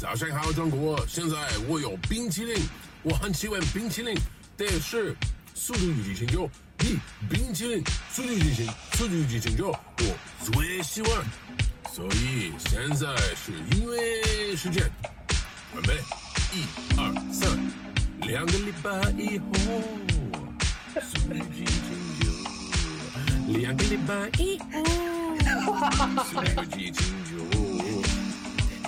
早上好，中国！现在我有冰淇淋，我很喜欢冰淇淋，但是《速度与激情九》比冰淇淋《速度与激情》《速度与激情九》我最喜欢，所以现在是音乐时间，准备，一二三，两个礼拜以后，《速度与激情九》，两个礼拜以后，《速度与激情九》。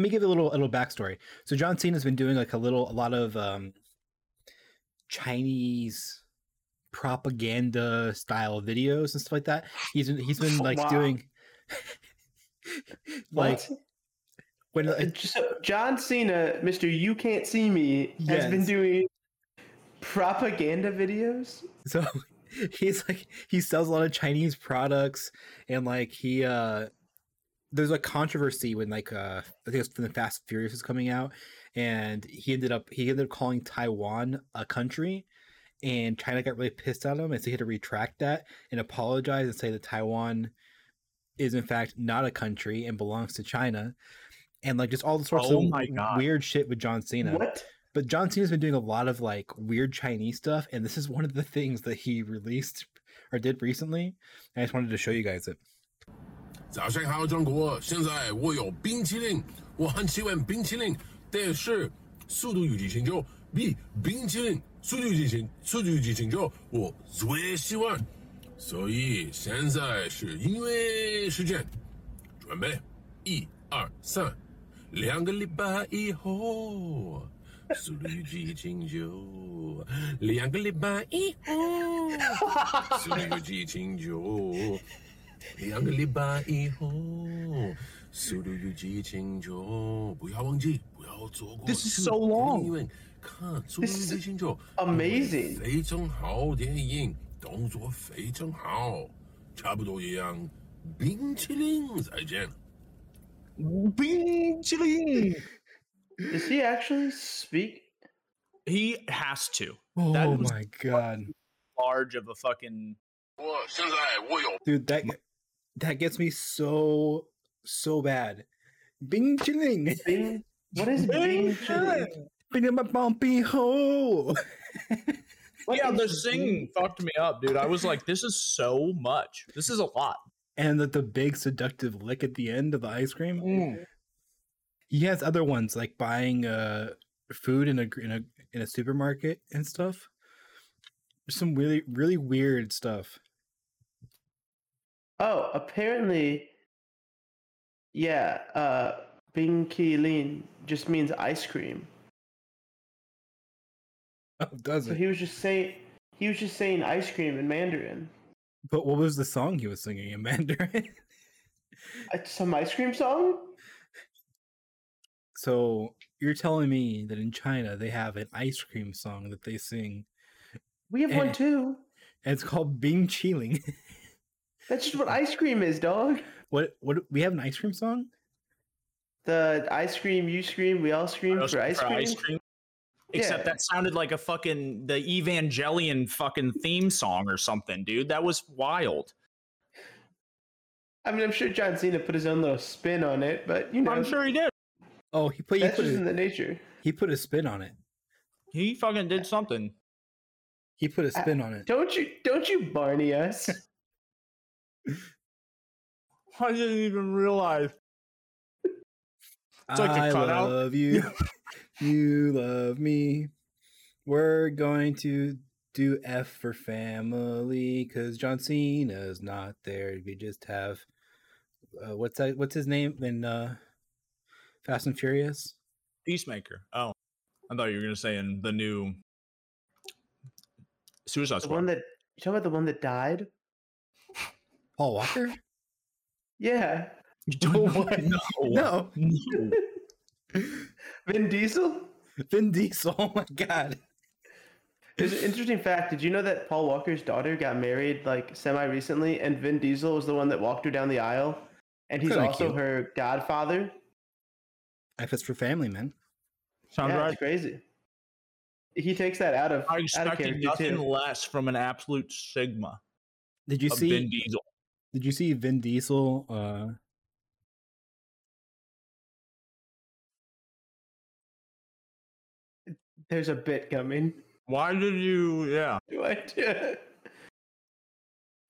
let me give you a little a little backstory. So John Cena's been doing like a little a lot of um Chinese propaganda style videos and stuff like that. He's been he's been like Wow. doing like What? when Uh, so John Cena, Mr. You Can't See Me, has been doing propaganda videos. so he's like he sells a lot of chinese products and like he uh there's a controversy when like uh i think it's when the fast furious was coming out and he ended up he ended up calling taiwan a country and china got really pissed at him and so he had to retract that and apologize and say that taiwan is in fact not a country and belongs to china and like just all the sorts Oh of weird shit with john cena What? but John Cena's been doing a lot of like weird Chinese stuff, and this is one of the things that he released or did recently. I just wanted to show you guys it. 早上好，中国！现在我有冰淇淋，我很喜欢冰淇淋，但是《速度与激情九》比冰淇淋《速度与激情》《速度与激情九》我最喜欢，所以现在是音乐时间，准备，一二三，两个礼拜以后。速度与激情九，两个礼拜以后，速度与激情九。两个礼拜以后，《速度与激情九》，不要忘记，不要错过。 This is so long. 因为看《速度与激情九》 amazing. 非常好电影，动作非常好，差不多一样。冰淇淋，再见。冰淇淋。 Does he actually speak? He has to. Oh That was- my god, Large of a fucking. 我现在我有 dude, that that gets me so so bad. Bing chilling, Bing? What is Bing? Chili? bing my bumpy hole. What yeah, the is singing fucked me up, dude. I was like, this is so much. This is a lot. And that the big seductive lick at the end of the ice cream. Mm. He has other ones like buying uh food in a in a in a supermarket and stuff. Some really really weird stuff. Oh, apparently, yeah. Uh, Bing Ki Lin just means ice cream. Oh, does So he was just saying he was just saying ice cream in Mandarin. But what was the song he was singing in Mandarin? Some ice cream song? so you're telling me that in China they have an ice cream song that they sing, We have one Eh. too. and it's called Bing Chiling. That's just what ice cream is, dog. what what we have an ice cream song? The ice cream, you scream, we all scream Ice for ice cream. Except Yeah. that sounded like a fucking the Evangelion fucking theme song or something, dude. That was wild. I mean, I'm sure John Cena put his own little spin on it, but you know, I'm sure he did. Oh, he put he that's put just a, in the nature. he put a spin on it. He fucking did something. He put a spin on it. Don't you, don't you, Barney us? I didn't even realize. It's like a I cutout. love you. you love me. We're going to do F for family because John Cena's not there. We just have uh, what's that? What's his name in uh, Fast and Furious? Peacemaker. Oh, I thought you were gonna say in the new Suicide Squad. the one that you talking about the one that died? Paul Walker. Yeah. No, what? no, No, no. Vin Diesel? Vin Diesel. Oh my god. There's an interesting fact. Did you know that Paul Walker's daughter got married like semi recently, and Vin Diesel was the one that walked her down the aisle, and he's Kinda also cute. her godfather. F is for family, man. Sounds yeah, right. it's crazy. He takes that out of I out of expected nothing too. less from an absolute sigma Did you of see? Vin Diesel. Did you see Vin Diesel? Uh, There's a bit coming. Why did you? Yeah. Do I do-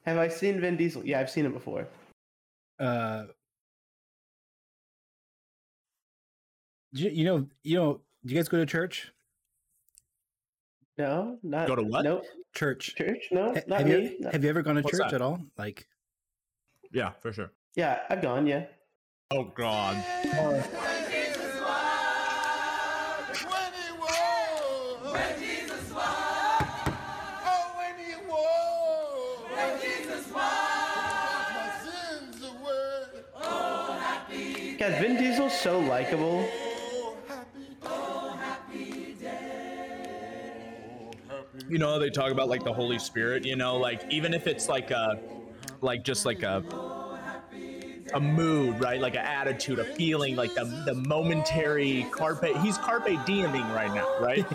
Have I seen Vin Diesel? Yeah, I've seen him before. uh, you, you know, you know, do you guys go to church? No, not Go to what? Nope. Church. Church? No, not have me. you No. have you ever gone to What's church that? at all? Like, Yeah, for sure. Yeah, I've gone. Yeah. Oh God. When Jesus walks. When he walks. When Jesus walks. Oh, when he walks. When Jesus walks. When the sins of the world. Oh, happy. Guys, Vin Diesel's so likable. Oh, happy. Oh, happy day. Oh, happy day. You know, they talk about like the Holy Spirit. You know, like even if it's like a, like just like a, a mood, right? Like an attitude, a feeling, like the the momentary carpe. He's carpe dieming right now, right?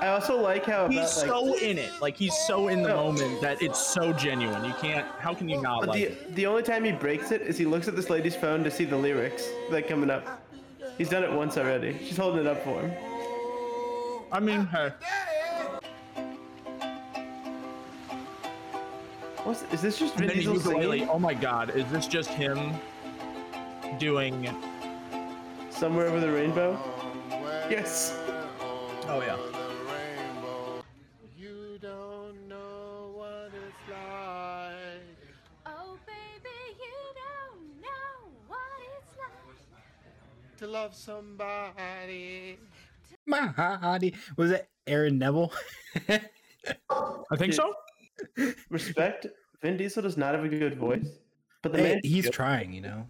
I also like how he's about, like, so in it. Like he's so in the No. moment that it's so genuine. You can't. How can you not But like? the it? the only time he breaks it is he looks at this lady's phone to see the lyrics like coming up. He's done it once already. She's holding it up for him. I mean, hey, What's is this just Vin and then he Diesel ukulele. singing? Oh my God, is this just him doing? Somewhere over the rainbow? Yes. Oh yeah. You don't know what it's like. Oh, baby, you don't know what it's like. to love somebody. my body was it Aaron Neville? I think so. Respect. Vin Diesel does not have a good voice, but the Hey, man he's trying, you know.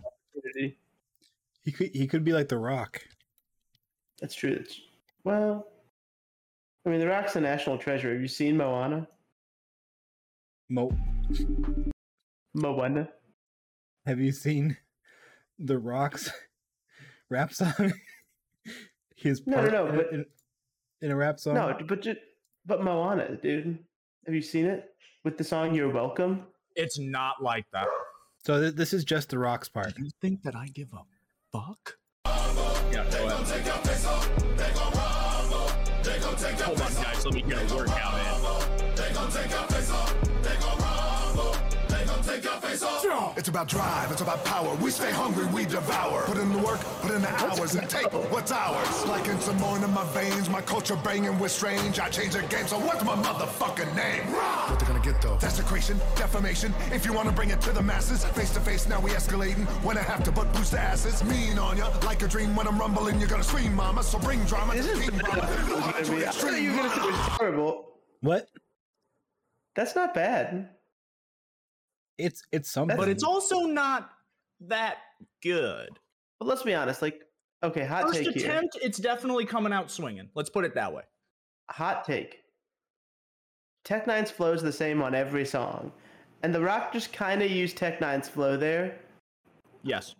He could he could be like The Rock. That's true. It's, well, I mean, The Rock's a national treasure. Have you seen Moana? Mo, Moana. have you seen The Rock's rap song? His No, no, no, but- in, in a rap song. No, but just, but Moana, dude. Have you seen it with the song "You're Welcome"? It's not like that. So th- this is just The Rock's part. You think that I give a fuck? Yeah, go ahead. Hold on, guys. Let me get a workout in. It's about drive, it's about power. We stay hungry, we devour. Put in the work, put in the hours, and take what's ours. Like in some more in my veins, my culture banging with strange. I change the game, so what's my motherfucking name? What they're gonna get though? Desecration, defamation. If you wanna bring it to the masses, face to face, now we escalating. When I have to butt boost the asses, mean on ya. Like a dream when I'm rumbling, you're gonna scream, mama. So bring drama to This is King better Mama. than it was Watch gonna with be. I thought you were gonna say it was. What? That's not bad. It's it's something. But it's also not that good. But let's be honest. Like, okay, hot First take here. attempt, it's definitely coming out swinging. Let's put it that way. Hot take. Tech N9ne's flow is the same on every song, and The Rock just kind of used Tech N9ne's flow there. Yes.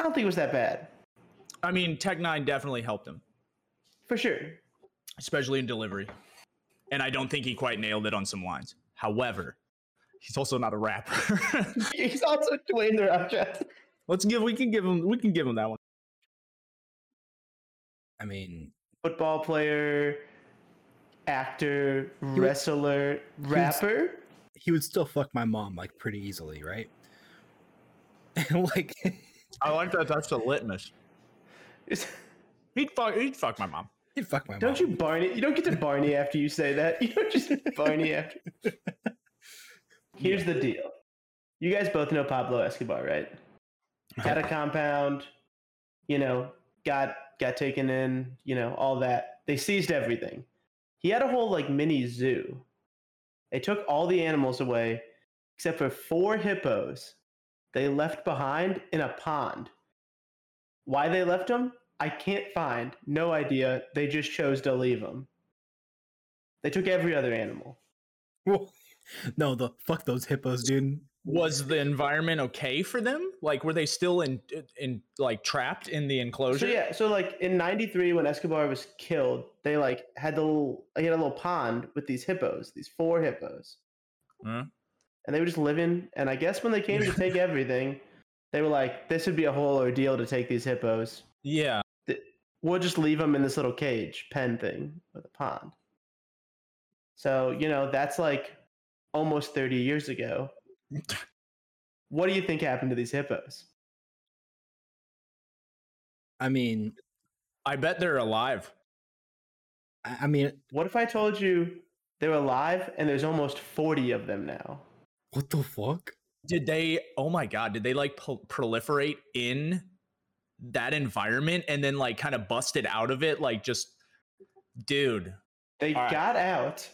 I don't think it was that bad, I mean, Tech N9ne definitely helped him, for sure. especially in delivery. And I don't think he quite nailed it on some lines. However, he's also not a rapper. He's also Dwayne the Rock Johnson. Let's give we can give him we can give him that one. I mean, Football player, actor, wrestler, rapper. he would still fuck my mom like pretty easily, right? like, I like that. That's the litmus. He'd fuck. He'd fuck my mom. he'd fuck my Don't mom. you Barney? You don't get to Barney after you say that. You don't just Barney after. Here's the deal. You guys both know Pablo Escobar, right? Uh-huh. Had a compound, you know, got got taken in, you know, all that. They seized everything. He had a whole like mini zoo. They took all the animals away except for four hippos they left behind in a pond. Why they left them, I can't find. No idea. They just chose to leave them. They took every other animal. Well, no, the fuck those hippos, dude. Was the environment okay for them? Like, were they still in in like trapped in the enclosure? So yeah, so like in '93 when Escobar was killed, they like had the little, he had a little pond with these hippos, these four hippos, Huh? and they were just living. And I guess when they came to take everything, they were like, "This would be a whole ordeal to take these hippos. Yeah. We'll just leave them in this little cage pen thing with a pond." So you know that's like almost 30 years ago. what do you think happened to these hippos? I mean, I bet they're alive. I, I mean, What if I told you they're alive and there's almost 40 of them now? what the fuck? Did they? Oh my god! Did they like pro- proliferate in that environment and then like kind of busted out of it? Like just, dude. They All right. got out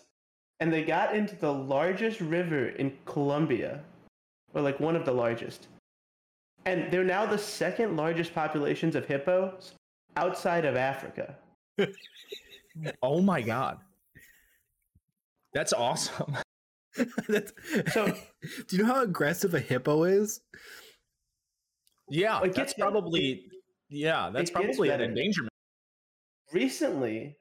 and they got into the largest river in Colombia, or like one of the largest. And they're now the second largest populations of hippos outside of Africa. Oh my god. That's awesome. That's, So- do you know how aggressive a hippo is? Yeah, It gets better. probably. Yeah, that's probably an endangerment. Recently,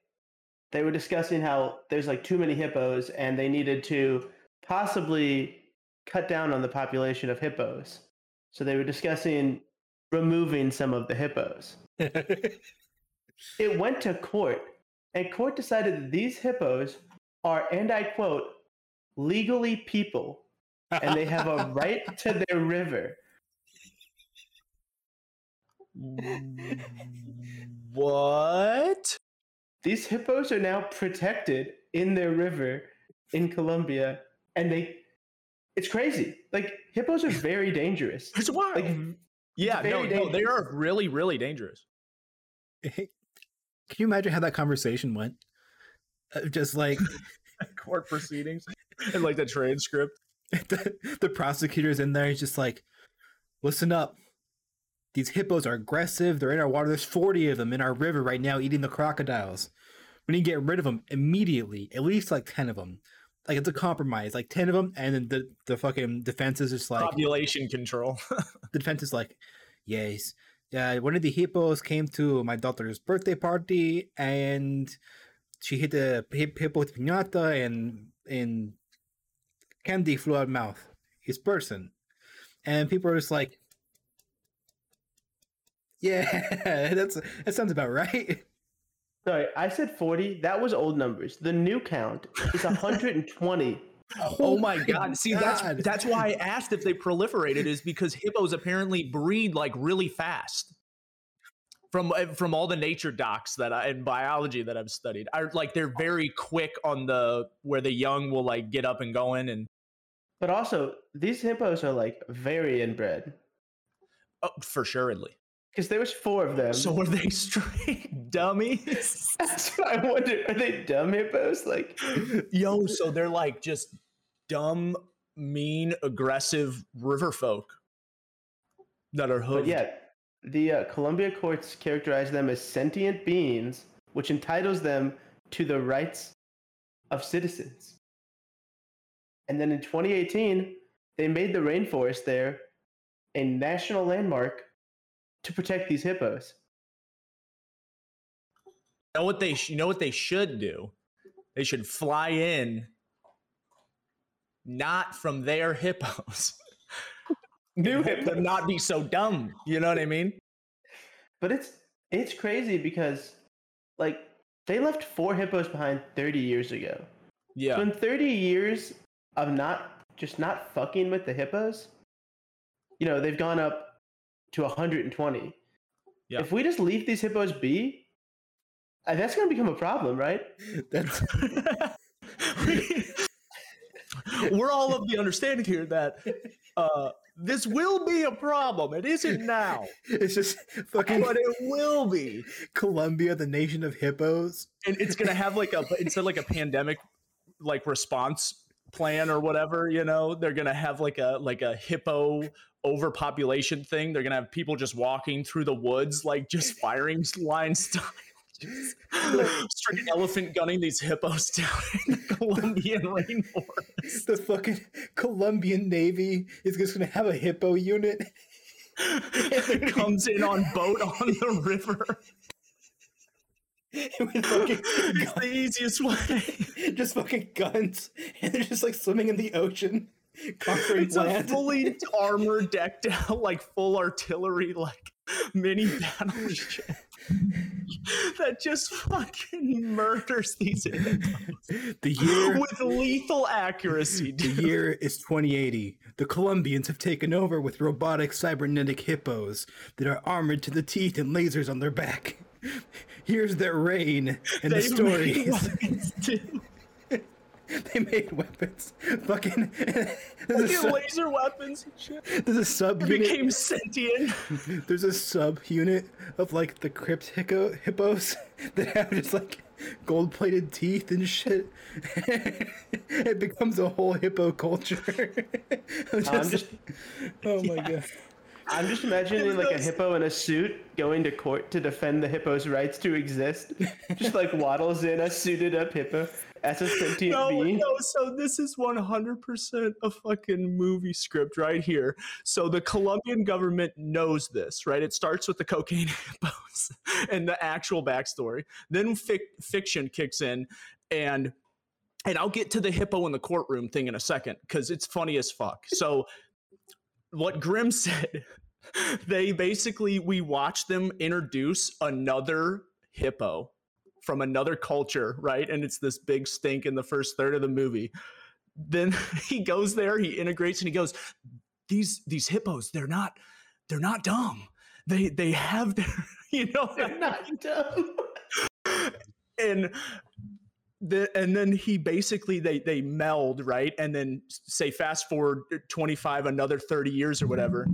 they were discussing how there's like too many hippos and they needed to possibly cut down on the population of hippos. So they were discussing removing some of the hippos. It went to court, and court decided that these hippos are, and I quote, legally people, and they have a right to their river. What? These hippos are now protected in their river in Colombia, and they, it's crazy. Like, hippos are very dangerous. It's wild. Like, yeah, no, very no, they are really, really dangerous. Can you imagine how that conversation went? Uh, Just like Court proceedings and like the transcript. the, the prosecutor's in there. He's just like, listen up. These hippos are aggressive. They're in our water. There's 40 of them in our river right now eating the crocodiles. We need to get rid of them immediately. At least like 10 of them. Like it's a compromise. Like 10 of them. And then the, the fucking defense is just like, Population control. the defense is like, yes. Uh, one of the hippos came to my daughter's birthday party and she hit the hippo with pinata and and candy flew out of mouth. His person. And people are just like, yeah, that's that sounds about right. sorry, I said 40. That was old numbers. The new count is 120. oh my god. See, that's God. that's why I asked if they proliferated is because hippos apparently breed like really fast. From uh, from all the nature docs that I and biology that I've studied. I like they're very quick on the where the young will like get up and going and But also, these hippos are like very inbred. oh, for surely. Because there was four of them. So are they straight dummies? That's what I wonder. Are they dumb hippos? Like, Yo, so they're like just dumb, mean, aggressive river folk that are but hooked. yeah, the uh, Colombia courts characterize them as sentient beings, which entitles them to the rights of citizens. And then in 2018, they made the rainforest there a national landmark to protect these hippos. You know what they you know what they should do? They should fly in not from their hippos. New hippos. not be so dumb. You know what I mean? But it's it's crazy because like they left four hippos behind 30 years ago. Yeah. So in 30 years of not just not fucking with the hippos, you know, they've gone up to 120. Yeah. If we just leave these hippos be, that's going to become a problem, right? That's We're all of the understanding here that uh, this will be a problem. It isn't now, it's just fucking but it will be. Colombia, the nation of hippos. and it's gonna have like a instead of like a pandemic like response plan or whatever. You know, they're gonna have like a like a hippo overpopulation thing. They're gonna have people just walking through the woods, like just firing line style. Just straight elephant gunning these hippos down in the Colombian rainforest. The fucking Colombian Navy is just gonna have a hippo unit. It comes in on boat on the river. It's the easiest way. just fucking guns, and they're just like swimming in the ocean, conquering It's a land. fully armor decked out, like full artillery, like mini battleship that just fucking murders these hippos the year, with lethal accuracy. the year is 2080. The Colombians have taken over with robotic cybernetic hippos that are armored to the teeth and lasers on their back. Here's their reign and the stories. made they made weapons. Fucking there's a, Fucking sub, laser weapons and shit. there's a sub unit. became sentient. There's a sub unit of like the crypt hippo, hippos that have just like gold plated teeth and shit. it becomes a whole hippo culture. I'm I'm just oh my god. I'm just imagining like a hippo in a suit going to court to defend the hippo's rights to exist. Just like waddles in a suited up hippo as a sentient No, being. no, so this is 100% a fucking movie script right here. So the Colombian government knows this, right? It starts with the cocaine hippos and the actual backstory. Then fic- fiction kicks in and and I'll get to the hippo in the courtroom thing in a second cuz it's funny as fuck. So what Grimm said, they basically we watch them introduce another hippo from another culture, right? And it's this big stink in the first third of the movie. Then he goes there, he integrates, and he goes, "These these hippos, they're not they're not dumb. They they have their you know They're not dumb. and the and then he basically they they meld right? And then say fast forward 25 another 30 years or whatever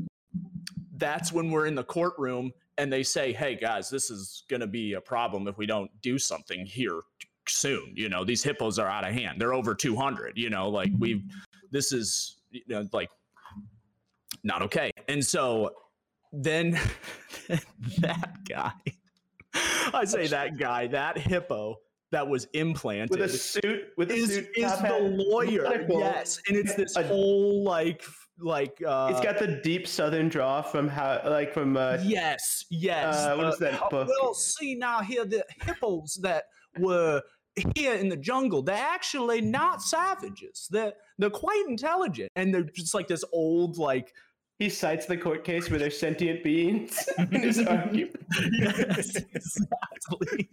that's when we're in the courtroom and they say hey guys this is going to be a problem if we don't do something here soon. You know these hippos are out of hand. They're over 200 you know like we've this is you know like not okay. And so then that guy i say that guy that hippo that was implanted With a suit, with a is, suit, is the lawyer medical. yes and it's this A- whole like like uh It's got the deep southern draw from how, like from uh, yes yes uh, what is uh, that uh, book? well see now here the hippos that were here in the jungle they're actually not savages they're they're quite intelligent and they're just like this old like he cites the court case where they're sentient beings in his argument. yes, exactly.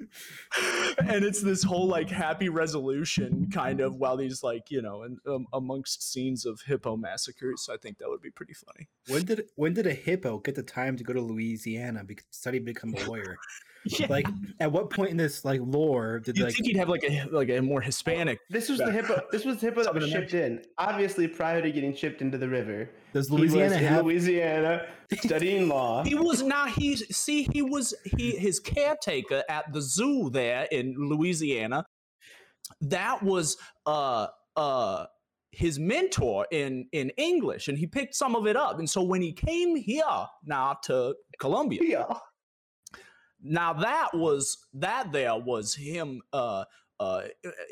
And it's this whole like happy resolution kind of while these like you know and um, amongst scenes of hippo massacres. So I think that would be pretty funny. When did when did a hippo get the time to go to Louisiana because study become a lawyer? Yeah. Like at what point in this like lore did you like think he'd have like a like a more Hispanic? This was the hippo. This was the hippo that was shipped in. Obviously, prior to getting shipped into the river, does he was Louisiana in have Louisiana studying law. He was not. He see. He was he his caretaker at the zoo there in Louisiana. That was uh uh his mentor in in English, and he picked some of it up. And so when he came here now to Colombia, Yeah. Now that was that there was him uh uh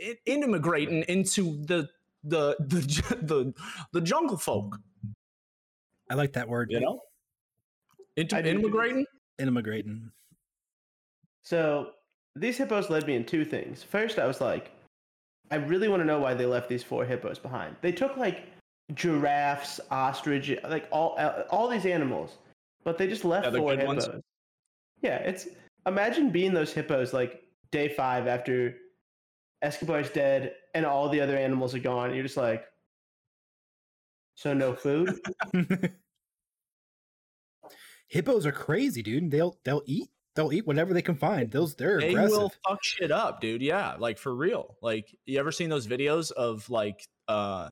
i- immigrating into the the the the, the jungle folk I like that word. you know into I do too. immigrating Immigrating. So these hippos led me in two things. First, I was like, I really want to know why they left these four hippos behind. They took like giraffes, ostrich, like all uh, all these animals, but they just left Yeah, the four good ones. Yeah, it's imagine being those hippos like day five after Escobar's dead and all the other animals are gone. You're just like, so no food. Hippos are crazy, dude. They'll they'll eat they'll eat whatever they can find. Those they're they aggressive. will fuck shit up, dude. Yeah, like for real. Like you ever seen those videos of like uh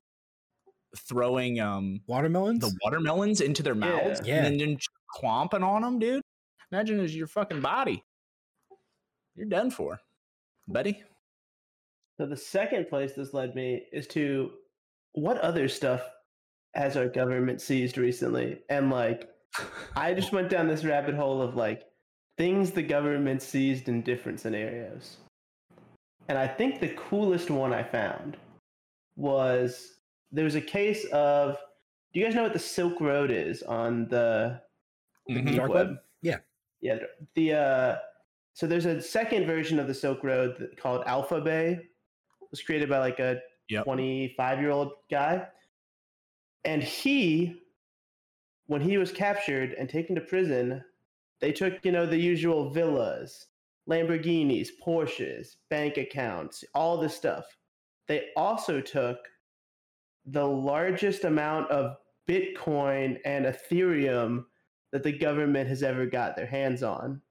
throwing um Watermelons. the watermelons into their mouths Yeah. and then just clomping on them, dude? Imagine it's your fucking body. You're done for, buddy. So the second place this led me is to what other stuff has our government seized recently? And like, I just went down this rabbit hole of like things the government seized in different scenarios. And I think the coolest one I found was there was a case of do you guys know what the Silk Road is on the, the Mhm. Dark web? web? Yeah. The uh so there's a second version of the Silk Road called AlphaBay. It was created by like a Yep. 25 year old guy. And he, when he was captured and taken to prison, they took, you know, the usual villas, Lamborghinis, Porsches, bank accounts, all this stuff. They also took the largest amount of Bitcoin and Ethereum that the government has ever got their hands on.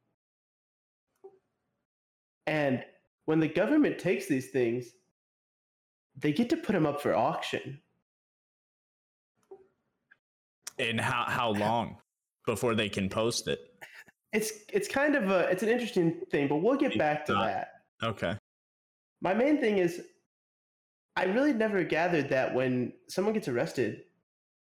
And when the government takes these things, they get to put them up for auction. And how how long before they can post it? It's it's kind of a it's an interesting thing, but we'll get back to Not- that. Okay. My main thing is I really never gathered that when someone gets arrested,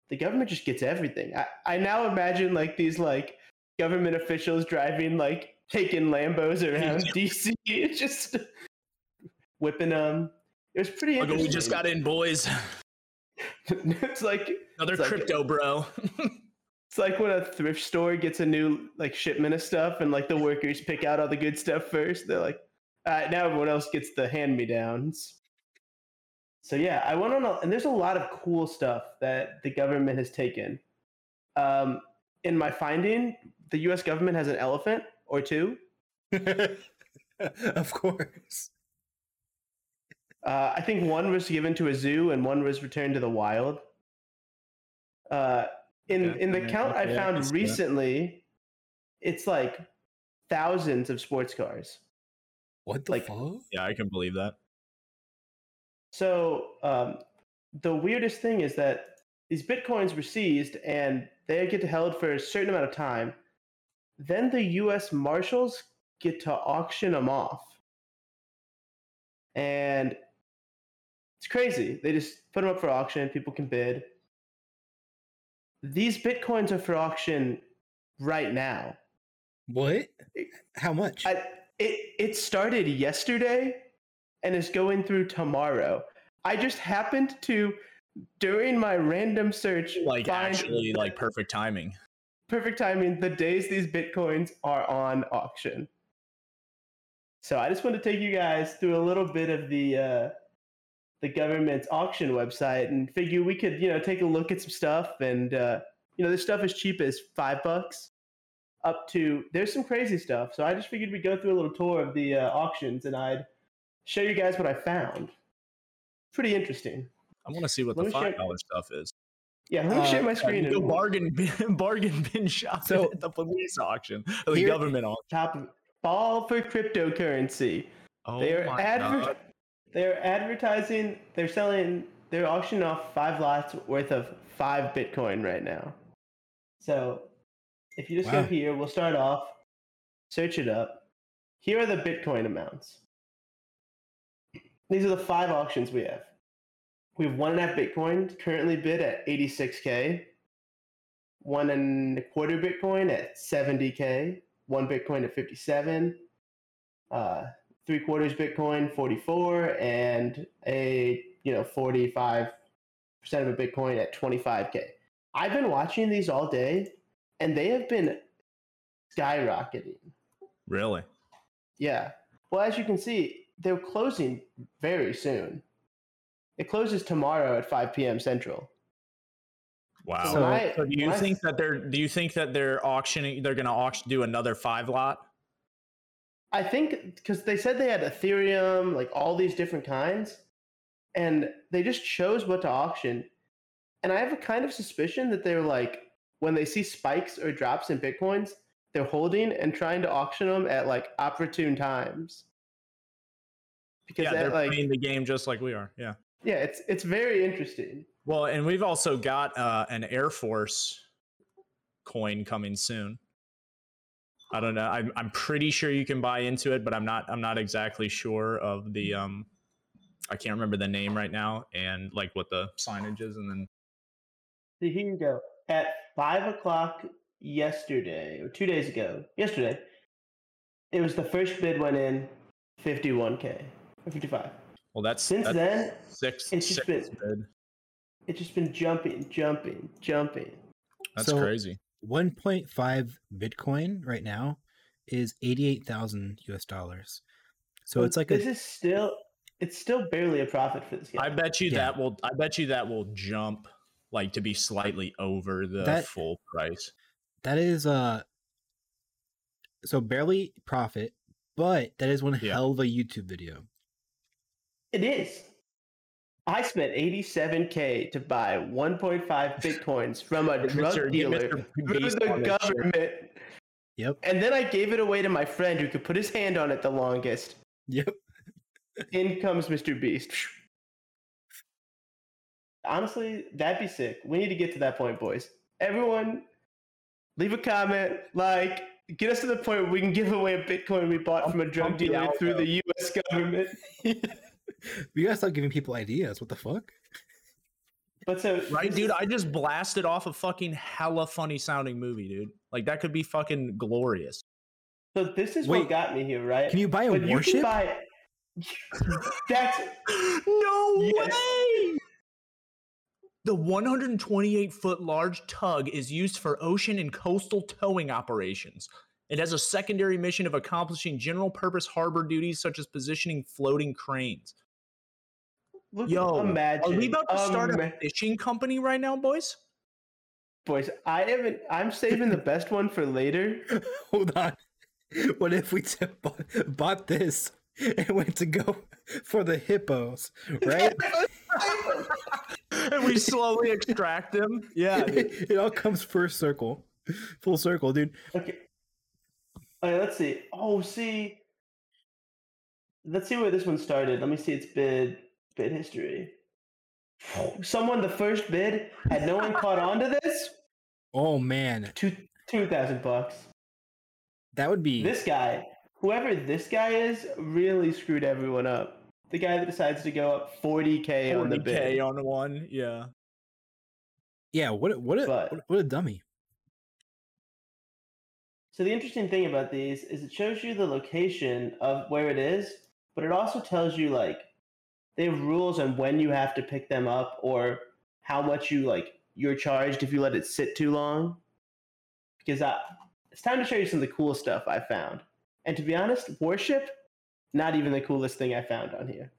the government just gets everything. I, I now imagine like these like government officials driving like taking Lambos around DC, just whipping them. It was pretty Look oh, what we just got in, boys. it's like Another It's like- crypto, bro. It's like when a thrift store gets a new like shipment of stuff, and like the workers pick out all the good stuff first. They're like, all right, now everyone else gets the hand me downs. So yeah, I went on, a, and there's a lot of cool stuff that the government has taken. Um, in my finding, the U.S. government has an elephant or two. of course. Uh, I think one was given to a zoo and one was returned to the wild. Uh, in Okay, in the yeah, count okay, I I found see recently, it's like thousands of sports cars. What the Like- fuck? yeah, I can believe that. So um, the weirdest thing is that these bitcoins were seized and they get held for a certain amount of time. Then the U.S. Marshals get to auction them off, and it's crazy. They just put them up for auction. People can bid. These bitcoins are for auction right now. What? How much? I, it it started yesterday and is going through tomorrow. I just happened to during my random search Like actually, like perfect timing. perfect timing the days these bitcoins are on auction. So I just want to take you guys through a little bit of the uh, the government's auction website and figure we could you know take a look at some stuff and uh, you know this stuff is cheap as five bucks up to there's some crazy stuff. So I just figured we'd go through a little tour of the uh, auctions and I'd show you guys what I found. Pretty interesting. I want to see what Let the me share- five dollar stuff is. Yeah, let me Uh, share my Yeah, screen you go and bargain bin, bargain bin shopping So- at the police auction, or the government auction. top of ball for cryptocurrency. Oh they're my adver- God. they're advertising they're selling they're auctioning off five lots worth of five bitcoin right now so if you just go here we'll start off search it up here are the bitcoin amounts these are the five auctions we have we have one and a half bitcoin currently bid at 86k one and a quarter bitcoin at 70k one bitcoin at 57 uh, three quarters Bitcoin, 44, and a you know 45 percent of a Bitcoin at 25k. I've been watching these all day, and they have been skyrocketing. Really? Yeah. Well, as you can see, they're closing very soon. It closes tomorrow at 5 p.m. Central. Wow. So So, do you when I- think that they're? Do you think that they're auctioning? They're going to auction do another five lot? I think because they said they had Ethereum, like all these different kinds, and they just chose what to auction. And I have a kind of suspicion that they're like, when they see spikes or drops in Bitcoins, they're holding and trying to auction them at like opportune times. Because yeah, that, they're like, playing the game just like we are. Yeah. yeah, it's it's very interesting. Well, and we've also got uh, an Air Force coin coming soon. I don't know. I'm I'm pretty sure you can buy into it, but I'm not I'm not exactly sure of the um I can't remember the name right now and like what the signage is, and then so here you go. At five o'clock yesterday, or two days ago, yesterday, it was the first bid went in, fifty-one k or fifty-five. well, that's Since that's then, six. it's just six been- bid. it's just been jumping, jumping, jumping. That's So- crazy. 1.5 Bitcoin right now is 88,000 US dollars. So it's like this a is still, it's still barely a profit for this guy. I bet you Yeah. that will. I bet you that will jump like to be slightly over the That- full price. that is uh so barely profit, but that is one Yeah. hell of a YouTube video. It is. I spent 87k to buy 1.5 bitcoins from a drug Mr. dealer Mr. through the shit. government. Yep. And then I gave it away to my friend who could put his hand on it the longest. Yep. In comes Mr. Beast. Honestly, that'd be sick. We need to get to that point, boys. Everyone, leave a comment, like, get us to the point where we can give away a Bitcoin we bought from a drug dealer through the U.S. government. you guys stop giving people ideas. What the fuck? But so, Right, dude. is- I just blasted off a fucking hella funny sounding movie, dude. Like that could be fucking glorious. So this is Wait, what got me here, right? Can you buy a But you warship? can buy. That's no Yes. way. The 128 foot large tug is used for ocean and coastal towing operations. It has a secondary mission of accomplishing general purpose harbor duties such as positioning floating cranes. look. Yo, imagine. Are we about to start Ima- a um, fishing company right now, boys? boys? I haven't. I'm saving the best one for later. Hold on. What if we t- bought, bought this and went to go for the hippos, right? and we slowly extract them. Yeah. dude. it all comes first circle, full circle, dude. Okay. Okay, let's see. Oh, see. Let's see where this one started. Let me see its bid bid history. Someone the first bid had no one caught on to this. Oh man, Two two thousand bucks. that would be This guy, whoever this guy is, really screwed everyone up. The guy that decides to go up forty k on the 40K bid. on one. Yeah. yeah. What a, what a But- what, what a dummy. So the interesting thing about these is it shows you the location of where it is, but it also tells you like they have rules on when you have to pick them up or how much you like you're charged if you let it sit too long. Because I, it's time to show you some of the cool stuff I found. And to be honest, Warship, not even the coolest thing I found on here.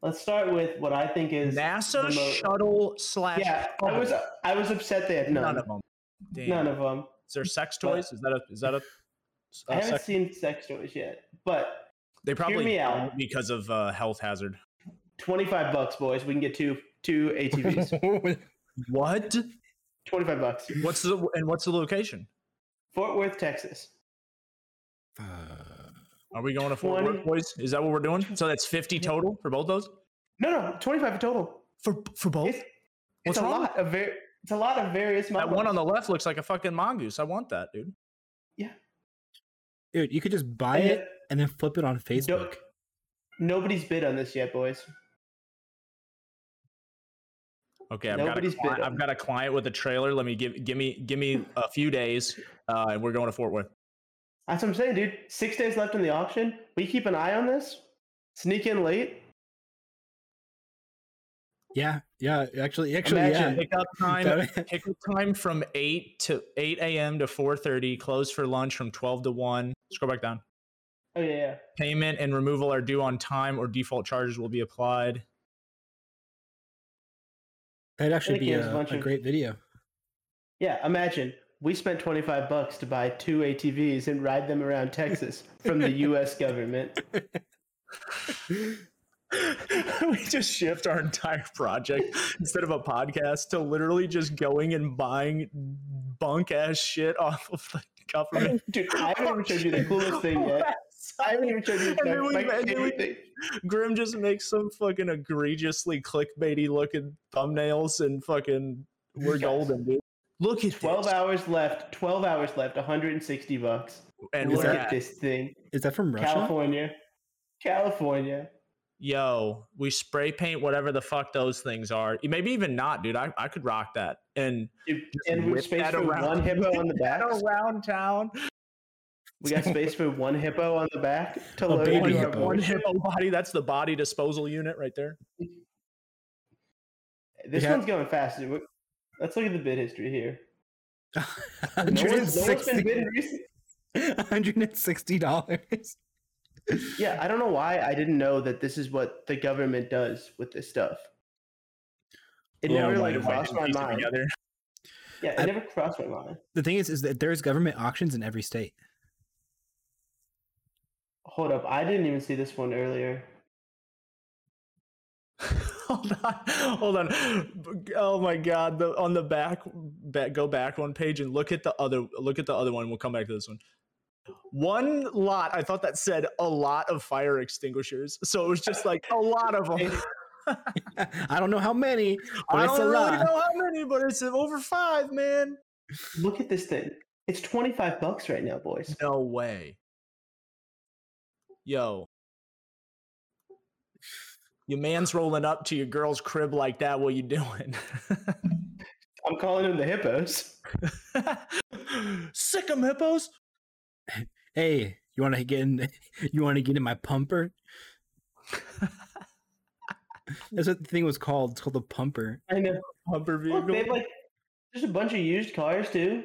Let's start with what I think is NASA mo- shuttle slash. Yeah, I was I was upset they had none. none of them. Damn. None of them. Is there sex But- toys? Is that a is that a? I a haven't sex- seen sex toys yet, but they probably me out. because of uh, health hazard. 25 bucks, boys. We can get two two ATVs. What? 25 bucks. What's the and what's the location? Fort Worth, Texas. Uh, Are we going to Fort Worth, boys? Is that what we're doing? So that's fifty total for both those. No, no, 25 total. For for both. It's, it's What's a wrong? lot of very it's a lot of various that models. one on the left looks like a fucking mongoose. I want that, dude. Yeah, dude, you could just buy And it and then flip it on Facebook. Nobody's bid on this yet, boys. Okay, I've got, a client, bid I've got a client with a trailer. Let me give give me give me a few days, uh, and we're going to Fort Worth. That's what I'm saying, dude. Six days left in the auction. We keep an eye on this. Sneak in late. Yeah, yeah. Actually, actually, Imagine- yeah. Pickup time pickup time from eight to eight a.m. to four thirty. Close for lunch from twelve to one. Scroll back down. Oh yeah, yeah. Payment and removal are due on time, or default charges will be applied. That'd actually be a, a bunch a of- great video. Yeah, imagine we spent 25 bucks to buy two ATVs and ride them around Texas from the US government. we just shift our entire project instead of a podcast to literally just going and buying bunk ass shit off of the government. Dude, I haven't even showed you the coolest thing yet. I haven't even showed you And then my, we- my and then favorite we- thing. Grim just makes some fucking egregiously clickbaity looking thumbnails and fucking we're Guys. golden, dude. Look at 12 this. hours left. 12 hours left. 160 bucks. and Look we're at at this thing. Is that from Russia? California. California. Yo, we spray paint whatever the fuck those things are. Maybe even not, dude. I, I could rock that. And Dude, and we whip space that for around. one hippo on the back. around town. We got space for one hippo on the back to A load baby hippo. One hippo body. That's the body disposal unit right there. This Yeah. one's going fast. We- Let's look at the bid history here. No one's, no one's been bidding recently. $160. Yeah, I don't know why I didn't know that this is what the government does with this stuff. It Yeah, never like crossed my mind. together. Yeah, it I- never crossed my mind. The thing is, is that there's government auctions in every state. Hold up, I didn't even see this one earlier. hold on, hold on. Oh my god! The on the back, back, go back one page and look at the other. Look at the other one. We'll come back to this one. One lot. I thought that said a lot of fire extinguishers. So it was just like a lot of them. I don't know how many, but I it's don't a really lot. know how many, but it's over five, man. Look at this thing. It's 25 bucks right now, boys. No way. Yo. Your man's rolling up to your girl's crib like that. What you doing? I'm calling them the hippos. Sick Sick 'em hippos. Hey, you want to get in? You want to get in my pumper? That's what the thing was called. It's called the pumper. I know. Humper Look, they have vehicle. like there's a bunch of used cars too.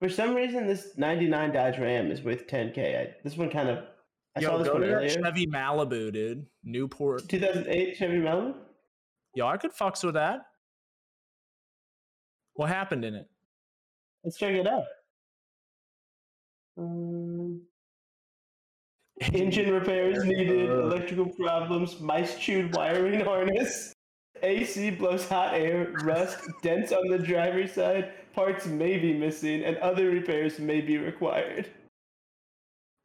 For some reason, this '99 Dodge Ram is worth 10k. I, this one kind of I saw Yo, this go one to earlier. Chevy Malibu, dude. Newport. 2008 Chevy Malibu. Yo, I could fucks with that. What happened in it? Let's check it out. Um, engine repairs needed, electrical problems, mice chewed wiring harness, AC blows hot air, rust, dents on the driver's side, parts may be missing, and other repairs may be required.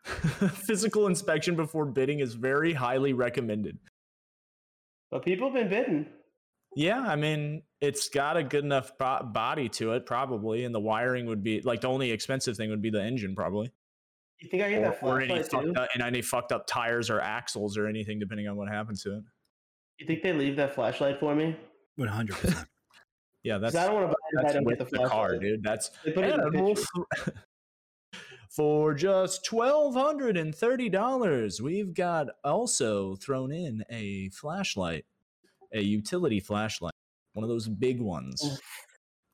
Physical inspection before bidding is very highly recommended. But people have been bidding. Yeah, I mean, it's got a good enough bo- body to it, probably, and the wiring would be like the only expensive thing would be the engine, probably, You think I get that or, or any fucked up, and any fucked up tires or axles or anything, depending on what happens to it. You think they leave that flashlight for me? One hundred percent. Yeah, that's. I don't want to buy that if I that's don't with get the, the car, dude. That's They put it in the and we'll picture. th- for just twelve hundred and thirty dollars. We've got also thrown in a flashlight, a utility flashlight, one of those big ones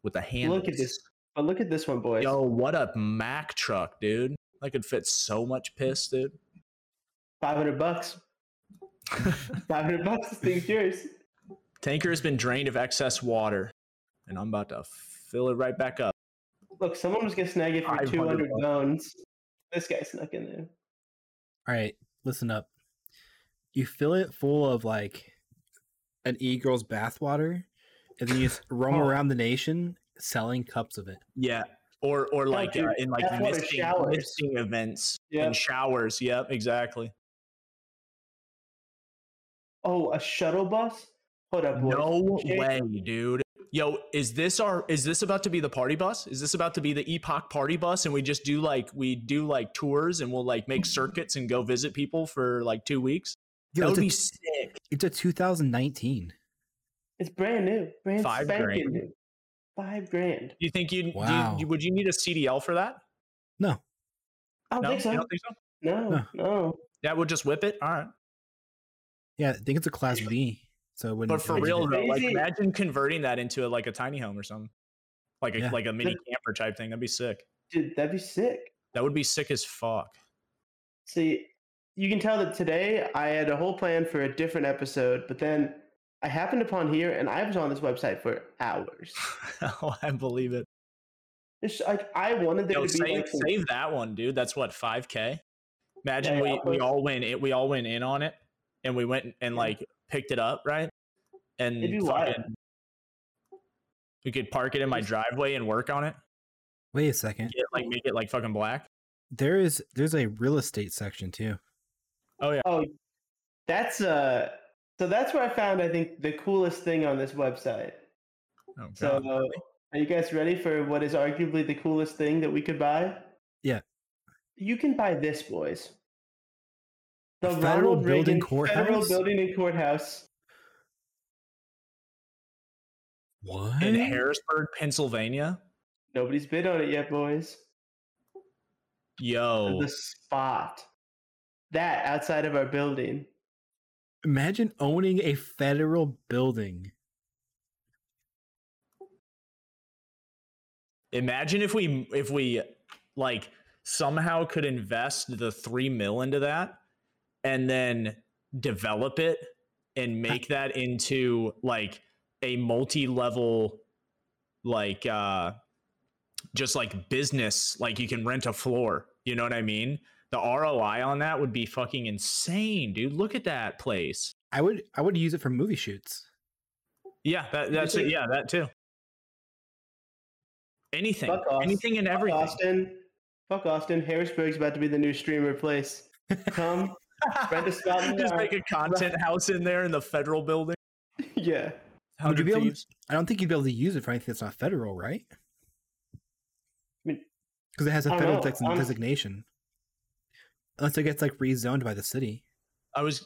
with a hand. Look at this. But look at this one, boys. Yo, what a Mack truck, dude! That could fit so much piss, dude. 500 bucks. 500 bucks. This thing's yours. Tanker has been drained of excess water, and I'm about to fill it right back up. Look, someone was gonna snag it for 200 bones. This guy snuck in there. All right, listen up. You fill it full of like an e-girl's bathwater, and then you just roam Oh. around the nation selling cups of it. Yeah. Or or like dude, uh, in like that's what a misting, misting events Yeah. and showers. Yep, exactly. Oh, a shuttle bus? Hold up, boys. No Jake- way, dude. Yo, is this our is this about to be the party bus? Is this about to be the Epoch party bus and we just do like we do like tours and we'll like make circuits and go visit people for like 2 weeks? Yo, that would be a, sick. it's a 2019. It's brand new. Brand Five spanking grand. new. Five grand. Do you think you'd do Wow. you, would you need a CDL for that? No, I don't No, think so. you don't think so? No, No. no. That would just whip it. All right. yeah, I think it's a Class B. So it wouldn't. But for it real wouldn't- though, like Crazy. imagine converting that into a, like a tiny home or something. Like a Yeah. like a mini camper type thing. That'd be sick. Dude, that'd be sick. That would be sick as fuck. See, you can tell that today I had a whole plan for a different episode, but then I happened upon here and I was on this website for hours. oh, I believe it. It's like I wanted there Yo, to be save, like some- save that one, dude. That's what five k. Imagine Yeah, we, we all went it. We all went in on it, and we went and Yeah. like picked it up, right? And It'd be wild. fucking- we could park it in my driveway and work on it. Wait a second. Get, like make it like fucking black. There is there's a real estate section too. Oh yeah. Oh, that's uh. So that's where I found I think the coolest thing on this website. Oh, So God. are you guys ready for what is arguably the coolest thing that we could buy? Yeah. You can buy this, boys. The Federal Ronald building Reagan courthouse? Federal building and courthouse. What? in Harrisburg, Pennsylvania. Nobody's bid on it yet, boys. Yo, The spot. That outside of our building. Imagine owning a federal building. imagine if we if we like somehow could invest the three mil into that and then develop it and make that into like a multi-level like uh just like business like you can rent a floor you know what i mean the roi on that would be fucking insane dude look at that place I would I would use it for movie shoots. yeah that, that's it yeah that too anything Fuck anything and Fuck everything Austin. Fuck Austin. Harrisburg's about to be the new streamer place. Come, rent a spot in just make a content house in there in the federal building. Yeah. Would you be able to- I don't think you'd be able to use it for anything that's not federal, right? mean, Because it has a federal know. dex- I'm- designation. Unless it gets like rezoned by the city. I was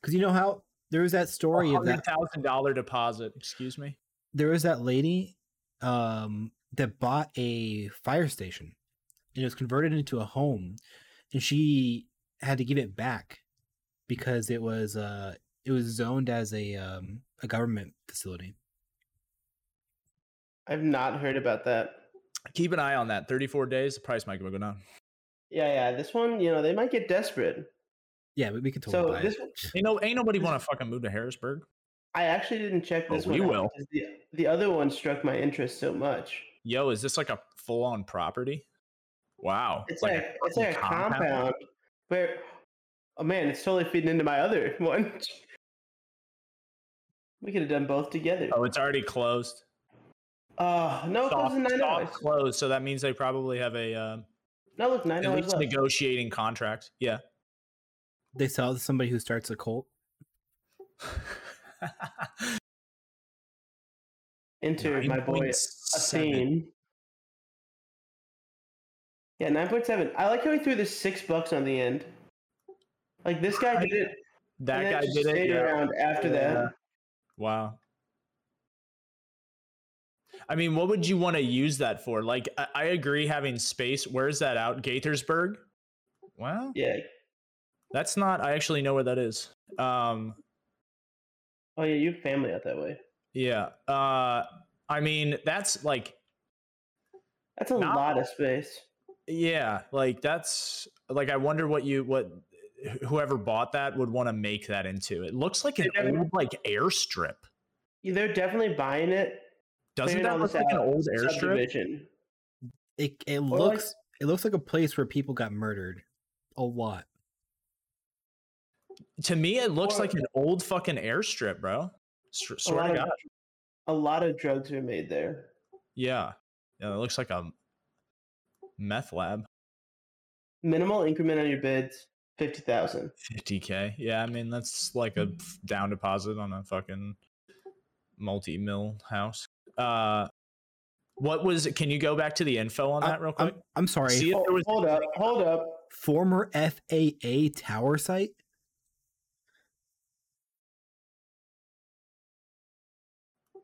Because you know how there was that story of that thousand dollar deposit. Excuse me. there was that lady um that bought a fire station and it was converted into a home and she had to give it back because it was uh it was zoned as a um a government facility I've not heard about that. Keep an eye on that. Thirty four days. The price might go down. Yeah, yeah. This one, you know, they might get desperate. yeah we, we could totally So buy this, it. you know, ain't nobody want to fucking move to Harrisburg. I actually didn't check Oh, this we one. out will. because The, the other one struck my interest so much. Yo, is this like a full on property? Wow. It's like, a it's like a fucking compound where, oh man, it's totally feeding into my other one. We could have done both together. Oh, it's already closed. Uh, no, it Soft, closes in nine hours. closed. So that means they probably have a uh, No, look, nine at least left. negotiating contract. Yeah. they sell to somebody who starts a cult Enter my boy 9.7. Athene. Yeah, nine point seven. I like how he threw the six bucks on the end. Like this guy did it. That guy did it. stayed yeah. around after Yeah. that. Wow. I mean, what would you want to use that for? Like, I, I agree having space. Where's that out? Gaithersburg? Well, Yeah. that's not. I actually know where that is. Um, Oh yeah, you have family out that way. yeah. Uh, I mean, that's like, That's a Not- lot of space. yeah, like that's like. I wonder what you what whoever bought that would want to make that into. It looks like an old like airstrip. They're definitely buying it. Doesn't that look like an old airstrip? it it like- looks it looks like a place where people got murdered a lot To me, it looks Or- like an old fucking airstrip, bro. S- A Swear lot, to of, God. a lot of drugs are made there. Yeah. Yeah, it looks like a meth lab. Minimal increment on your bids, fifty thousand. 50k. Yeah, I mean that's like a down deposit on a fucking multi-mill house. Uh what was can you go back to the info on that real I'm, quick? I'm sorry See if there was Hold up, hold up. former faa tower site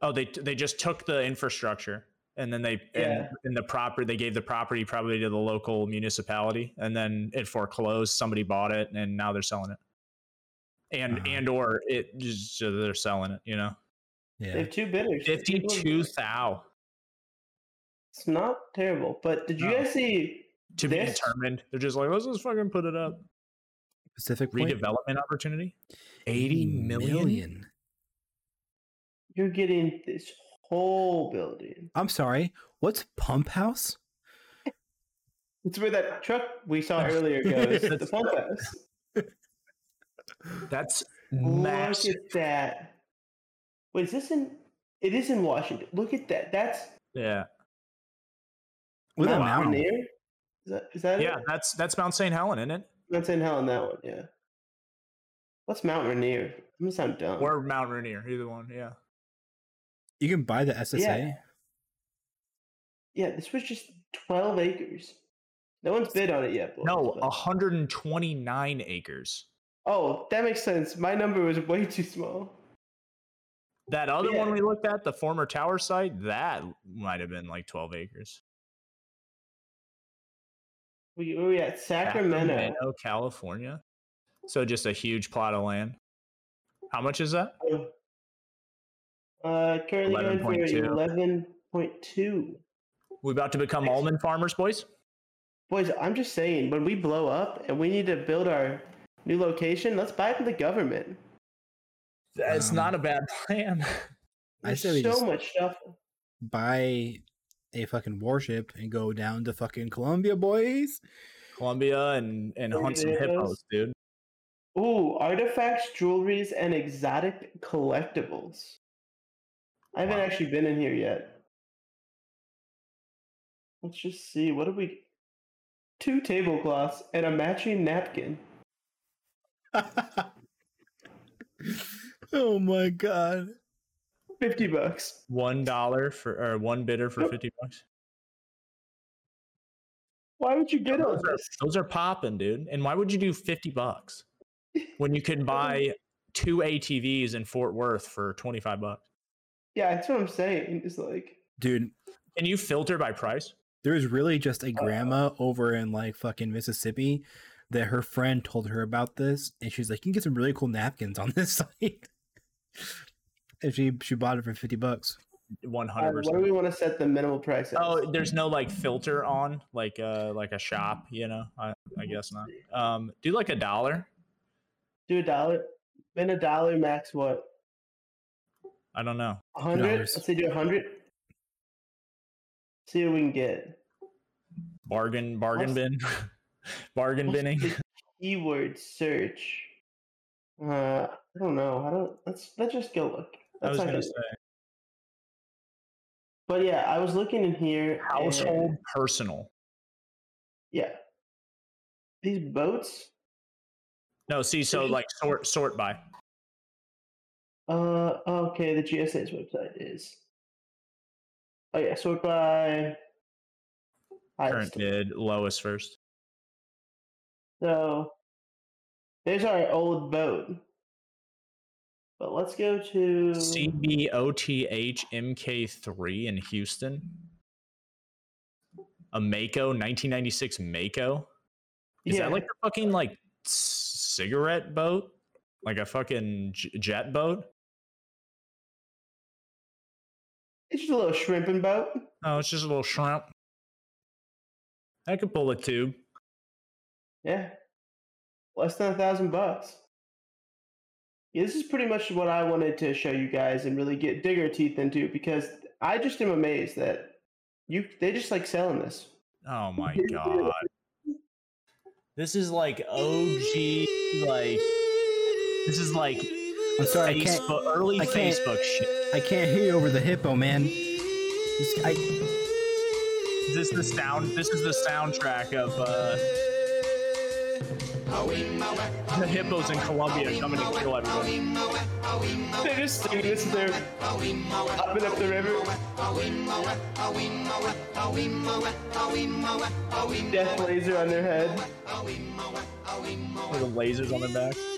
Oh, they they just took the infrastructure and then they Yeah. and, and the property they gave the property probably to the local municipality and then it foreclosed, somebody bought it and now they're selling it. And Uh-huh. and or it just so they're selling it, you know. They have two bidders. 52 thou It's not terrible, but did you No. guys see? to be determined. They're just like, let's just fucking put it up. pacific point Redevelopment opportunity? 80 million? You're getting this whole building. i'm sorry what's pump house It's where that truck we saw earlier goes. the That's- pump house. That's Look massive. at that. Wait, is this in? It is in Washington. Look at that. That's Yeah. with a Mount mountain Rainier? Is that, is that Yeah, it? that's that's Mount St. Helen, isn't it? Mount St. Helen, that one, yeah. What's Mount Rainier? I'm gonna sound dumb. Or Mount Rainier, either one. Yeah. you can buy the ssa Yeah. Yeah, this was just 12 acres. No one's bid on it yet. boys, No, but- 129 acres. Oh, that makes sense. My number was way too small. That other one we looked at, the former tower site, that might have been like 12 acres. We were we at Sacramento. California. So just a huge plot of land. How much is that? Uh, currently going for 11.2. eleven point two. We about to become almond farmers, boys? Boys, I'm just saying, when we blow up and we need to build our new location, let's buy it from the government. It's Um, not a bad plan. I There's say we so just much stuff. buy a fucking warship and go down to fucking Colombia, boys. Colombia and and hunt some Yes. hippos, dude. Ooh, artifacts, jewelries, and exotic collectibles. I haven't Wow. actually been in here yet. Let's just see. What do we? Two tablecloths and a matching napkin. oh my god. Fifty bucks. One dollar for or one bidder for Yep. 50 bucks. Why would you get Those are, those are popping, dude. And why would you do 50 bucks when you can buy two ATVs in Fort Worth for 25 bucks? Yeah, that's what I'm saying. It's like Dude, Can you filter by price? there was really just a uh, grandma over in like fucking Mississippi that her friend told her about this, and she's like, "You can get some really cool napkins on this site." And she she bought it for fifty bucks. 100%. uh, what do we want to set the minimal price at? Oh, there's no like filter on like uh like a shop, you know? I, I guess not. Um do like a dollar. Do a dollar. Then a dollar max what? I don't know. Hundred? Let's say do a hundred. See what we can get. Bargain bargain What's- bin. bargain binning. Keyword search. Uh, I don't know. I don't. Let's let's just go look. I That's was not gonna say But yeah, I was looking in here. and- household personal. Yeah. These boats. No, see, so like sort sort by. Uh, okay. The GSA's website is. Oh yeah, sort by. Current bid, lowest first. So there's our old boat. But let's go to CBOTH MK3 in Houston. A Mako, 1996 Mako. Is yeah, that like a fucking like cigarette boat? Like a fucking j- jet boat? it's just a little shrimping boat. Oh, it's just a little shrimp. I could pull a tube. Yeah, less than a thousand bucks. Yeah, this is pretty much what I wanted to show you guys and really get dig our teeth into because I just am amazed that you they just like selling this. Oh my god. This is like OG like this is like I'm sorry, I can't. Facebook early I can't- Facebook shit. I can't hear you over the hippo, man. This- I, Is this the sound this is the soundtrack of uh the hippos in Colombia are coming to kill everybody. They're just singing this as they're hopping up the river. Death laser on their head. Little lasers on their back.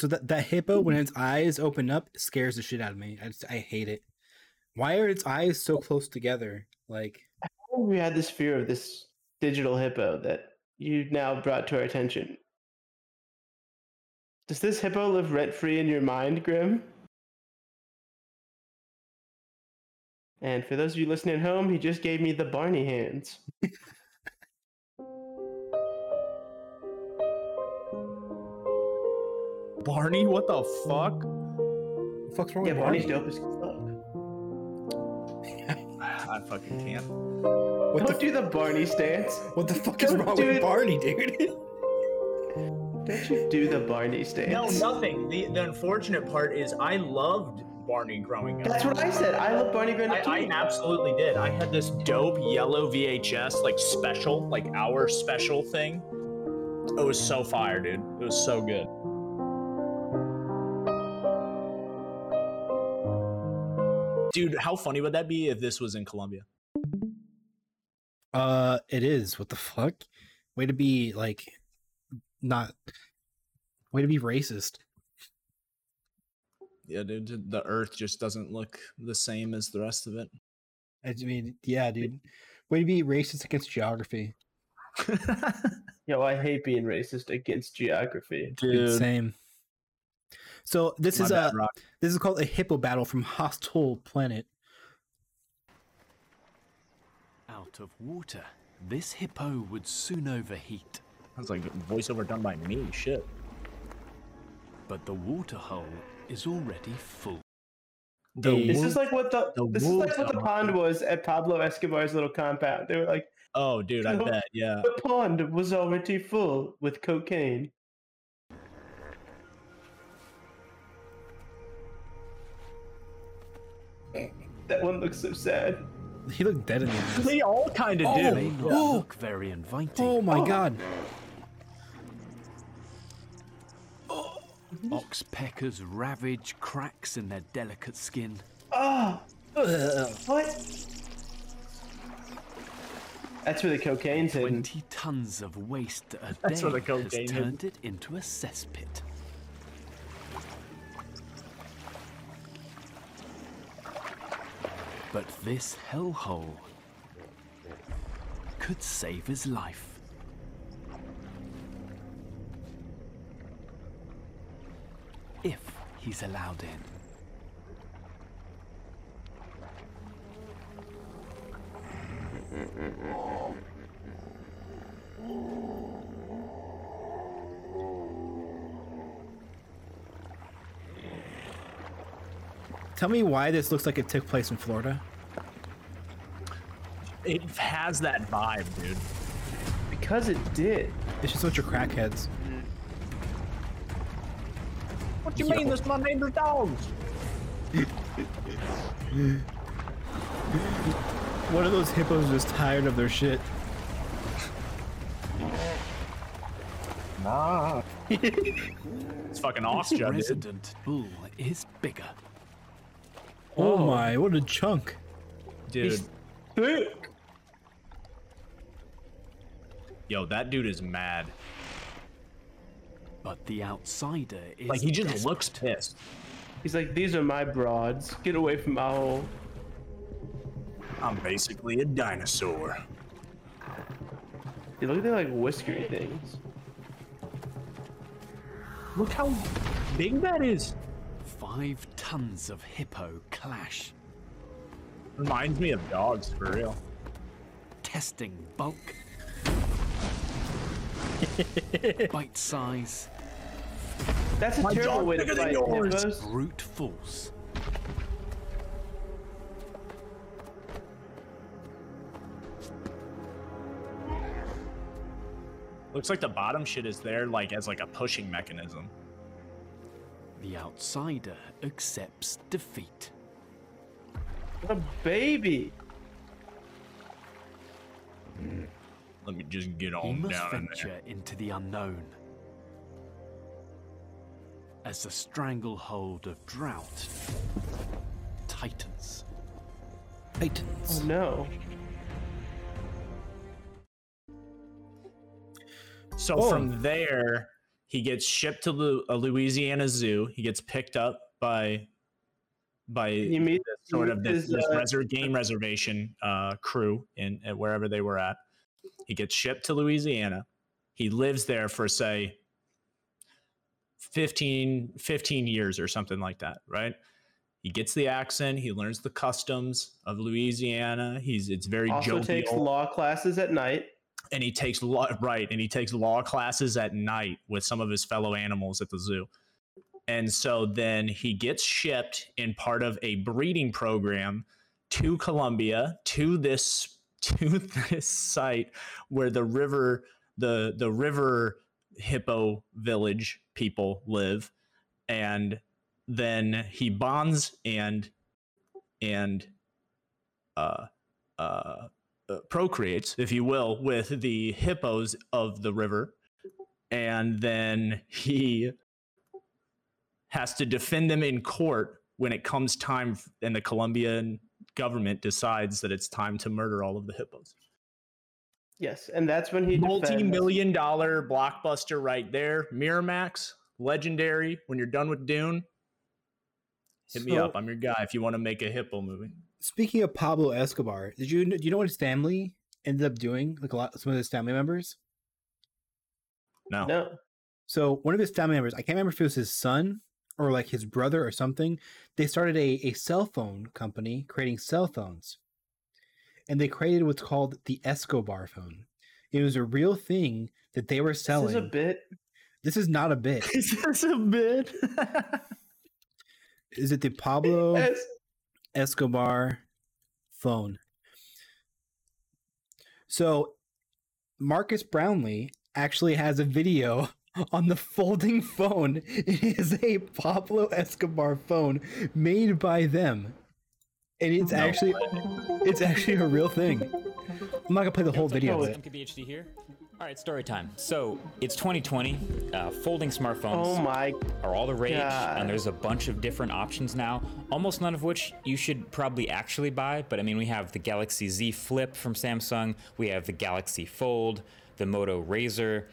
So that that hippo, when its eyes open up, scares the shit out of me. I just I hate it. Why are its eyes so close together? Like, We had this fear of this digital hippo that you now brought to our attention. Does this hippo live rent free in your mind, Grim? And for those of you listening at home, he just gave me the Barney hands. Barney, what the fuck? the fuck's wrong Yeah, with Barney's Barney? dope as fuck. I fucking can't. What Don't the do the Barney stance. what the fuck is Don't wrong with it. Barney, dude? Don't you do the Barney stance. No, nothing. The the unfortunate part is I loved Barney growing up. That's what I said. I love Barney Grant I, I absolutely did. I had this dope yellow VHS, like special, like our special thing. It was so fire, dude. It was so good. Dude, how funny would that be if this was in Colombia? Uh, it is. What the fuck? Way to be like, not. Way to be racist. Yeah, dude, the Earth just doesn't look the same as the rest of it. I mean, yeah, dude. Way to be racist against geography. Yo, I hate being racist against geography. Dude, same. So this My is bad, a Rock. this is called a hippo battle from Hostile Planet. Out of water, this hippo would soon overheat. Sounds like voiceover done by me. Shit. But the water hole is already full. The This wo- is like what the, the this is like what the are- pond was at Pablo Escobar's little compound. They were like, oh, dude, I No. bet. Yeah. the pond was already full with cocaine. That one looks so sad. He looked dead in the eyes. They all kind of Oh, They do. not oh. look very inviting. Oh my god! Oxpeckers ravage cracks in their delicate skin. Ah, Ugh. what? That's where the cocaine's hidden. 20 tons of waste a That's day where the has cocaine is. turned it into a cesspit. But this hellhole could save his life. If he's allowed in. Tell me why this looks like it took place in Florida. It has that vibe, dude. Because it did. It's just a bunch of crackheads. What do you mean? This my neighbor's dogs. One of those hippos just tired of their shit. Nah. it's fucking This Austria, dude. resident bull is bigger. Oh, my, what a chunk. Dude, Thick. yo, that dude is mad. But the outsider is Like he just desperate. looks pissed. He's like, these are my broads. Get away from my hole. I'm basically a dinosaur. Dude, look at their like whiskery things. Look how big that is. Five tons of hippo clash, Reminds me of dogs for real. testing bulk, bite size, That's a My terrible way to bigger than fight yours. hippos. brute force. Looks like the bottom shit is there like as like a pushing mechanism. The outsider accepts defeat. A baby. Let me just get He on must down in there. venture into the unknown. As the stranglehold of drought tightens. Titans. Oh no. So Oh. from there, he gets shipped to Lu- a Louisiana zoo. He gets picked up by by You meet this sort you of this, his, this uh, reser- game reservation uh, crew in at wherever they were at. He gets shipped to Louisiana. He lives there for say 15, 15 years or something like that, right? He gets the accent. He learns the customs of Louisiana. He's it's very Also jovial takes law classes at night. And he takes law right and he takes law classes at night with some of his fellow animals at the zoo. And so then he gets shipped in part of a breeding program to colombia to this to this site where the river the the river hippo village people live. And then he bonds and and uh uh uh, procreates, if you will, with the hippos of the river, and then he has to defend them in court when it comes time and the Colombian government decides that it's time to murder all of the hippos. Yes, and that's when he Multi-million dollar blockbuster right there. Miramax, legendary. When you're done with Dune, hit me up. I'm your guy if you want to make a hippo movie. Speaking of Pablo Escobar, did you do you know what his family ended up doing? Like a lot, some of his family members. No. No. So one of his family members, I can't remember if it was his son or like his brother or something. They started a, a cell phone company creating cell phones, and they created what's called the Escobar phone. It was a real thing that they were selling. This is a bit. This is not a bit. Is this a bit? Is it the Pablo Yes. Escobar phone? So Marques Brownlee actually has a video on the folding phone. It is a Pablo Escobar phone made by them. And it's actually it's actually a real thing. I'm not gonna play the whole video of it. MKBHD here. All right, story time. So it's 2020. Uh, folding smartphones Oh my. are all the rage, God. and there's a bunch of different options now. Almost none of which you should probably actually buy. But I mean, we have the Galaxy Z Flip from Samsung. We have the Galaxy Fold, the Moto Razr,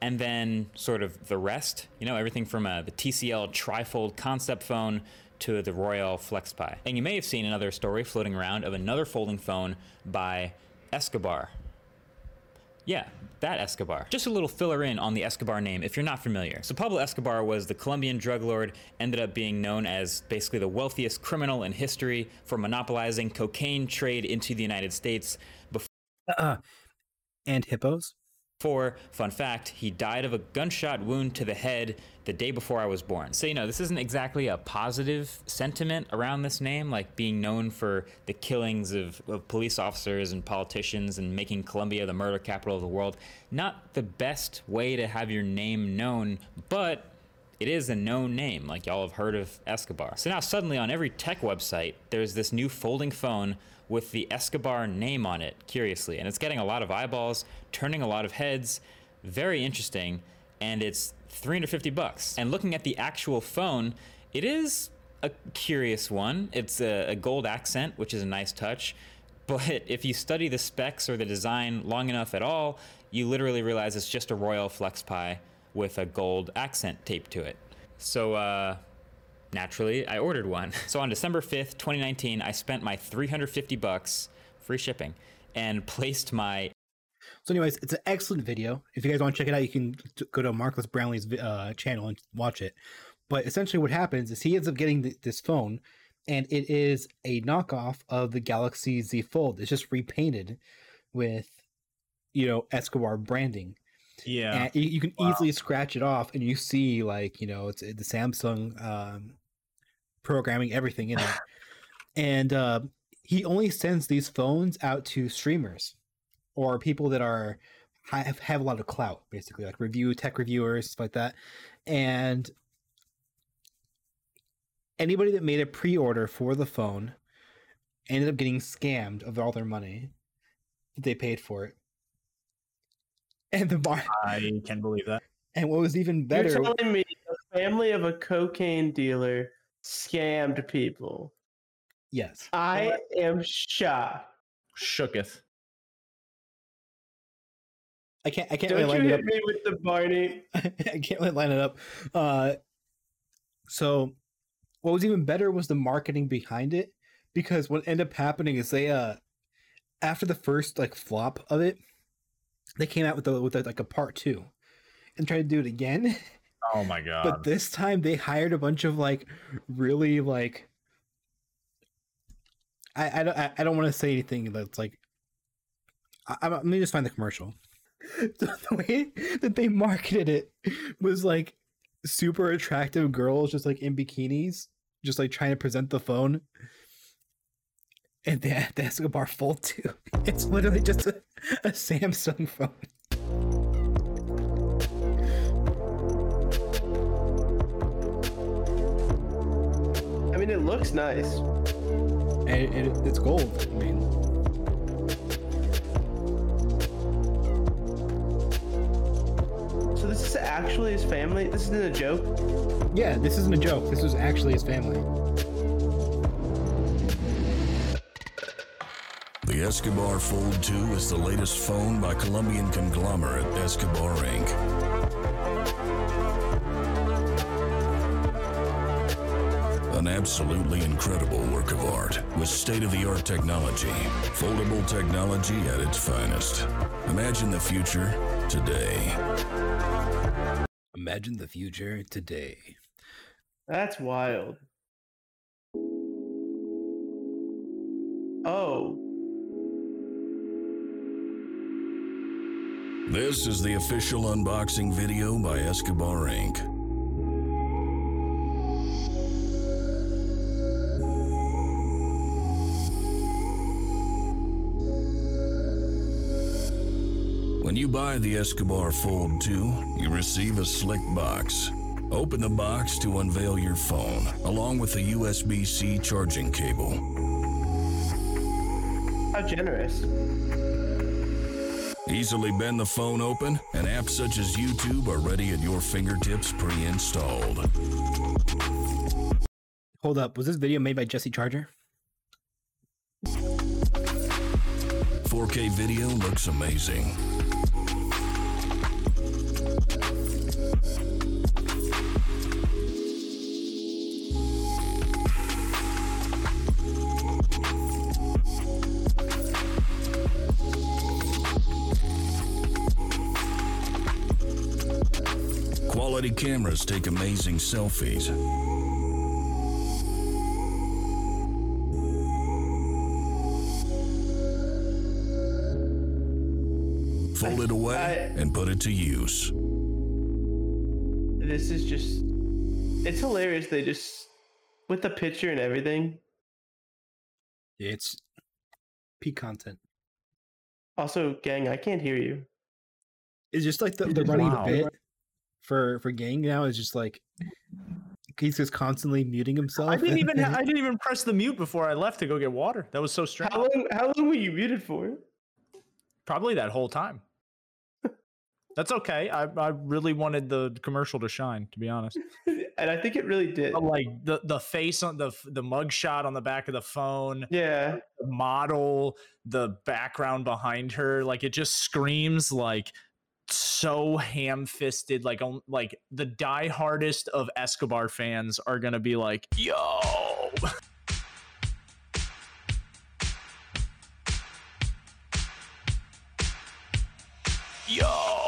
and then sort of the rest. You know, everything from uh, the TCL Trifold concept phone to the Royole FlexPai. And you may have seen another story floating around of another folding phone by Escobar. Yeah, that Escobar. Just a little filler in on the Escobar name if you're not familiar. So Pablo Escobar was the Colombian drug lord, ended up being known as basically the wealthiest criminal in history for monopolizing cocaine trade into the United States Before- Uh, and hippos. before, fun fact, he died of a gunshot wound to the head the day before I was born. So, you know, this isn't exactly a positive sentiment around this name, like being known for the killings of, of police officers and politicians and making Colombia the murder capital of the world. Not the best way to have your name known, but it is a known name, like y'all have heard of Escobar. So now suddenly on every tech website, there's this new folding phone with the Escobar name on it, curiously. And it's getting a lot of eyeballs, turning a lot of heads. Very interesting. And it's 350 bucks. And looking at the actual phone, it is a curious one. It's a, a gold accent, which is a nice touch. But if you study the specs or the design long enough at all, you literally realize it's just a Royole FlexPai with a gold accent taped to it. So, uh, naturally, I ordered one. So on December 5th, 2019, I spent my 350 bucks, free shipping, and placed my So, anyways, it's an excellent video. If you guys want to check it out, you can go to Marques Brownlee's uh, channel and watch it. But essentially, what happens is he ends up getting th- this phone, and it is a knockoff of the Galaxy Z Fold. It's just repainted with, you know, Escobar branding. Yeah. And you, you can easily scratch it off, and you see like you know it's the Samsung um, programming, everything in it. and uh, he only sends these phones out to streamers or people that are have, have a lot of clout, basically like review tech reviewers, stuff like that. And anybody that made a pre-order for the phone ended up getting scammed of all their money that they paid for it. And the bar, I can believe that. and what was even better, You're telling me the family of a cocaine dealer scammed people. yes, I am shocked. Shooketh. I can't, I can't Don't really you line it hit up. me with the Barney. I can't really line it up. Uh, so what was even better was the marketing behind it, because what ended up happening is they uh after the first like flop of it, they came out with the with like a part two, and tried to do it again. Oh my god. but this time they hired a bunch of like really like I I don't I, I don't want to say anything that's like I, I, let me just find the commercial. the, way that they marketed it was like super attractive girls just like in bikinis, just like trying to present the phone. And they had the Escobar Fold too. It's literally just a, a Samsung phone. I mean, it looks nice. And it, it, it's gold. I mean, this is actually his family? This isn't a joke? Yeah, this isn't a joke. This was actually his family. The Escobar Fold 2 is the latest phone by Colombian conglomerate Escobar Inc. An absolutely incredible work of art with state of the art technology, foldable technology at its finest. Imagine the future today. Imagine the future today. That's wild. Oh, This is the official unboxing video by Escobar Inc. When you buy the Escobar Fold 2, you receive a slick box. Open the box to unveil your phone, along with a USB C charging cable. how generous. Easily bend the phone open, and apps such as YouTube are ready at your fingertips pre installed. Hold up, was this video made by Jesse Charger? 4K video looks amazing. Quality cameras take amazing selfies. To use. This is just. It's hilarious. They just. With the picture and everything. It's peak content. Also, gang, I can't hear you. It's just like the, the running Wow. bit for for gang now is just like he's just constantly muting himself. I didn't even I didn't even press the mute before I left to go get water. That was so strange. How long? How long were you muted for? Probably that whole time. That's okay. I, I really wanted the commercial to shine, to be honest. And I think it really did. But like the the face on the the mug shot on the back of the phone, Yeah. the model, the background behind her, like it just screams like so ham-fisted. Like um, like the diehardest of Escobar fans are gonna be like, yo. Yo.